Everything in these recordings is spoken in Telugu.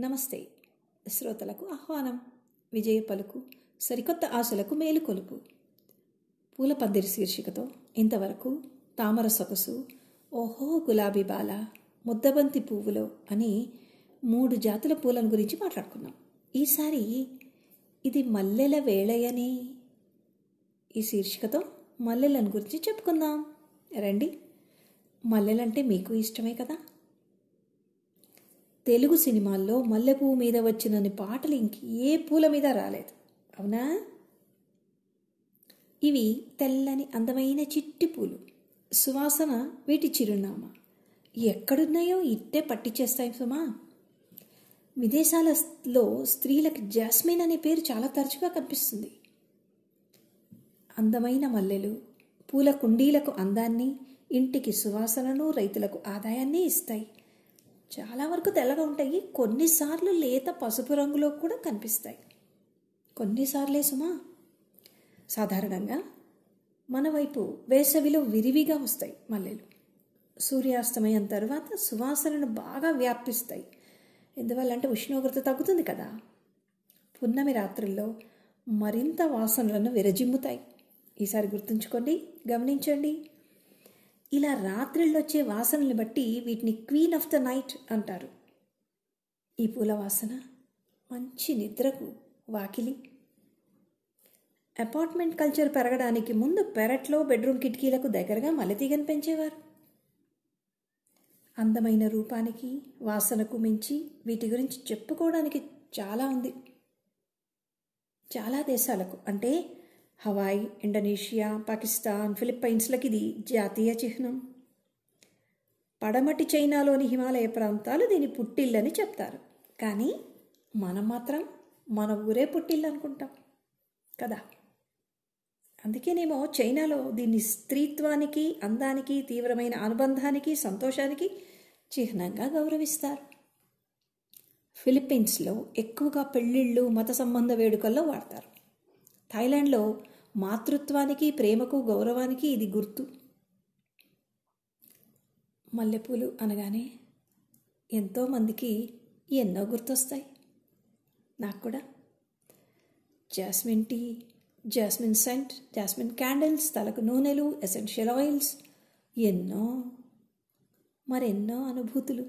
నమస్తే. శ్రోతలకు ఆహ్వానం. విజయ పలుకు సరికొత్త ఆశలకు మేలుకొలుపు పూల పందిరి శీర్షికతో ఇంతవరకు తామర సొగసు ఓహో గులాబీ బాల ముద్దబంతి పువ్వులో అని మూడు జాతుల పూలను గురించి మాట్లాడుకున్నాం. ఈసారి ఇది మల్లెల వేళయని. ఈ శీర్షికతో మల్లెలను గురించి చెప్పుకుందాం. రండి. మల్లెలంటే మీకు ఇష్టమే కదా? తెలుగు సినిమాల్లో మల్లెపువ్వు మీద వచ్చినన్ని పాటలు ఇంక ఏ పూల మీద రాలేదు. అవునా? ఇవి తెల్లని అందమైన చిట్టి పూలు. సువాసన వీటి చిరునామా. ఎక్కడున్నాయో ఇట్టే పట్టించేస్తాయి సుమా. విదేశాలలో స్త్రీలకు జాస్మిన్ అనే పేరు చాలా తరచుగా కనిపిస్తుంది. అందమైన మల్లెలు పూల కుండీలకు అందాన్ని ఇంటికి సువాసనను రైతులకు ఆదాయాన్ని ఇస్తాయి. చాలా వరకు తెల్లగా ఉంటాయి. కొన్నిసార్లు లేత పసుపు రంగులో కూడా కనిపిస్తాయి. కొన్నిసార్లే సుమా సాధారణంగా మన వైపు వేసవిలో విరివిగా వస్తాయి మల్లెలు. సూర్యాస్తమయం తర్వాత సువాసనను బాగా వ్యాపిస్తాయి. ఎందువల్ల అంటే ఉష్ణోగ్రత తగ్గుతుంది కదా. పున్నమి రాత్రుల్లో మరింత వాసనలను విరజిమ్ముతాయి. ఈసారి గుర్తుంచుకోండి గమనించండి. ఇలా రాత్రిళ్ళొచ్చే వచ్చే వాసనల్ని బట్టి వీటిని క్వీన్ ఆఫ్ ద నైట్ అంటారు. ఈ పూల వాసన మంచి నిద్రకు వాకిలి. అపార్ట్మెంట్ కల్చర్ పెరగడానికి ముందు పెరట్లో బెడ్రూమ్ కిటికీలకు దగ్గరగా మలతీగను పెంచేవారు. అందమైన రూపానికి వాసనకు మించి వీటి గురించి చెప్పుకోవడానికి చాలా ఉంది. చాలా దేశాలకు అంటే హవాయ్ ఇండోనేషియా పాకిస్తాన్ ఫిలిప్పైన్స్లకి ఇది జాతీయ చిహ్నం. పడమటి చైనాలోని హిమాలయ ప్రాంతాలు దీని పుట్టిల్లని చెప్తారు. కానీ మనం మాత్రం మన ఊరే పుట్టిల్లు అనుకుంటాం కదా అందుకేనేమో చైనాలో దీన్ని స్త్రీత్వానికి అందానికి తీవ్రమైన అనుబంధానికి సంతోషానికి చిహ్నంగా గౌరవిస్తారు. ఫిలిప్పీన్స్లో ఎక్కువగా పెళ్ళిళ్ళు మత సంబంధ వేడుకల్లో వాడతారు. థాయిలాండ్లో మాతృత్వానికి ప్రేమకు గౌరవానికి ఇది గుర్తు. మల్లెపూలు అనగానే ఎంతోమందికి ఎన్నో గుర్తొస్తాయి. నాకు కూడా. Jasmine tea jasmine scent jasmine candles తలకు నూనెలు ఎసెన్షియల్ ఆయిల్స్ ఎన్నో మరెన్నో అనుభూతులు.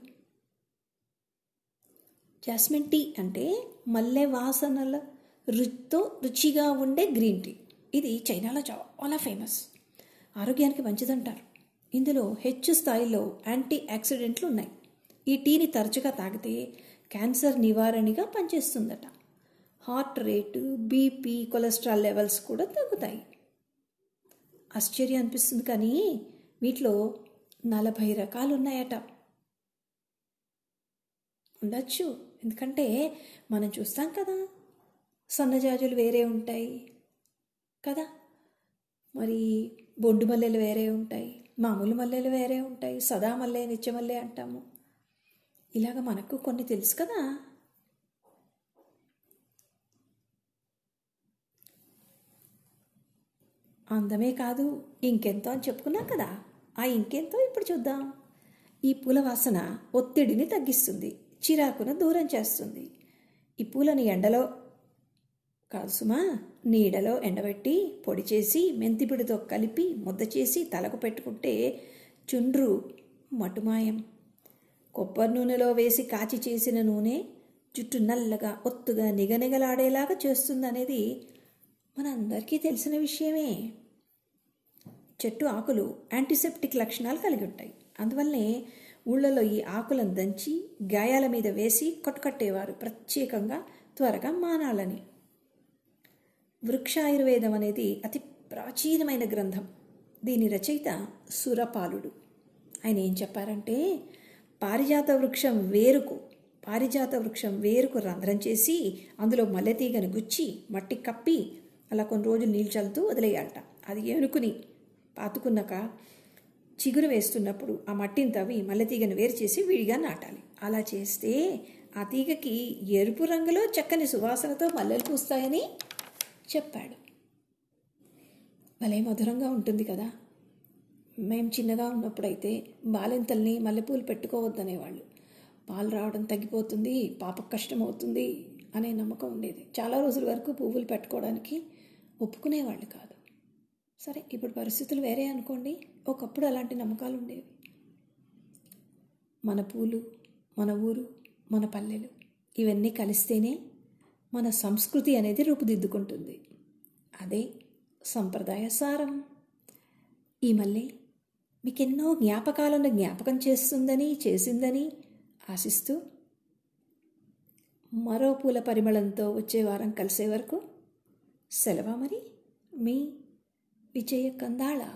జాస్మిన్ టీ అంటే మల్లె వాసనల రుచితో రుచిగా ఉండే గ్రీన్ టీ. ఇది చైనాలో చాలా ఫేమస్. ఆరోగ్యానికి మంచిదంటారు. ఇందులో హెచ్చు స్థాయిలో యాంటీ యాక్సిడెంట్లు ఉన్నాయి. ఈ టీని తరచుగా తాగితే క్యాన్సర్ నివారణగా పనిచేస్తుందట. Heart rate BP cholesterol levels కూడా తగ్గుతాయి. ఆశ్చర్యం అనిపిస్తుంది కానీ వీటిలో నలభై రకాలు ఉన్నాయట ఉండొచ్చు. ఎందుకంటే మనం చూస్తాం కదా సన్నజాజులు వేరే ఉంటాయి కదా? మరి బొండు మల్లెలు వేరే ఉంటాయి మామూలు మల్లెలు వేరే ఉంటాయి సదా మల్లె నిత్యమల్లె అంటాము. ఇలాగ మనకు కొన్ని తెలుసు కదా? అందమే కాదు ఇంకెంతో అని చెప్పుకున్నాం కదా? ఆ ఇంకెంతో ఇప్పుడు చూద్దాం. ఈ పూల వాసన ఒత్తిడిని తగ్గిస్తుంది చిరాకును దూరం చేస్తుంది. ఈ పూలను ఎండలో కాదు సుమా నీడలో ఎండబెట్టి పొడి చేసి మెంతిపిడితో కలిపి ముద్ద చేసి తలకు పెట్టుకుంటే చుండ్రు మటుమాయం. కొబ్బరి నూనెలో వేసి కాచి చేసిన నూనె జుట్టు నల్లగా ఒత్తుగా నిగనిగలాడేలాగా చేస్తుందనేది మనందరికీ తెలిసిన విషయమే. చెట్టు ఆకులు యాంటీసెప్టిక్ లక్షణాలు కలిగి ఉంటాయి. అందువల్లనే ఊళ్ళలో ఈ ఆకులను దంచి గాయాల మీద వేసి కట్టుకట్టేవారు ప్రత్యేకంగా త్వరగా మానాలని. వృక్షాయుర్వేదం అనేది అతి ప్రాచీనమైన గ్రంథం. దీని రచయిత సురపాలుడు. ఆయన ఏం చెప్పారంటే పారిజాత వృక్షం వేరుకు పారిజాత వృక్షం వేరుకు రంధ్రం చేసి అందులో మల్లెతీగను గుచ్చి మట్టి కప్పి అలా కొన్ని రోజులు నీళ్ళు చల్లుతూ వదిలేయాలట అది ఏనుకుని పాతుకున్నాక చిగురు వేస్తున్నప్పుడు ఆ మట్టిని తవ్వి మల్లెతీగను వేరు చేసి విడిగా నాటాలి. అలా చేస్తే ఆ తీగకి ఎరుపు రంగులో చక్కని సువాసనతో మల్లెలు పూస్తాయని చెప్పాడు. భలే మధురంగా ఉంటుంది కదా. మేము చిన్నగా ఉన్నప్పుడైతే బాలింతల్ని మల్లెపూలు పెట్టుకోవద్దనేవాళ్ళు. పాలు రావడం తగ్గిపోతుంది పాపకు కష్టం అవుతుంది అనే నమ్మకం ఉండేది. చాలా రోజుల వరకు పువ్వులు పెట్టుకోవడానికి ఒప్పుకునేవాళ్ళు కాదు. సరే ఇప్పుడు పరిస్థితులు వేరే అనుకోండి. ఒకప్పుడు అలాంటి నమ్మకాలు ఉండేవి. మన పూలు మన ఊరు మన పల్లెలు ఇవన్నీ కలిస్తేనే మన సంస్కృతి అనేది రూపుదిద్దుకుంటుంది. అదే సంప్రదాయ సారం. ఈ మళ్ళీ మీకెన్నో జ్ఞాపకాలను జ్ఞాపకం చేస్తుందని చేసిందని ఆశిస్తూ మరో పూల పరిమళంతో వచ్చే వారం కలిసే వరకు సెలవా మరి? మీ విజయ కందాళ.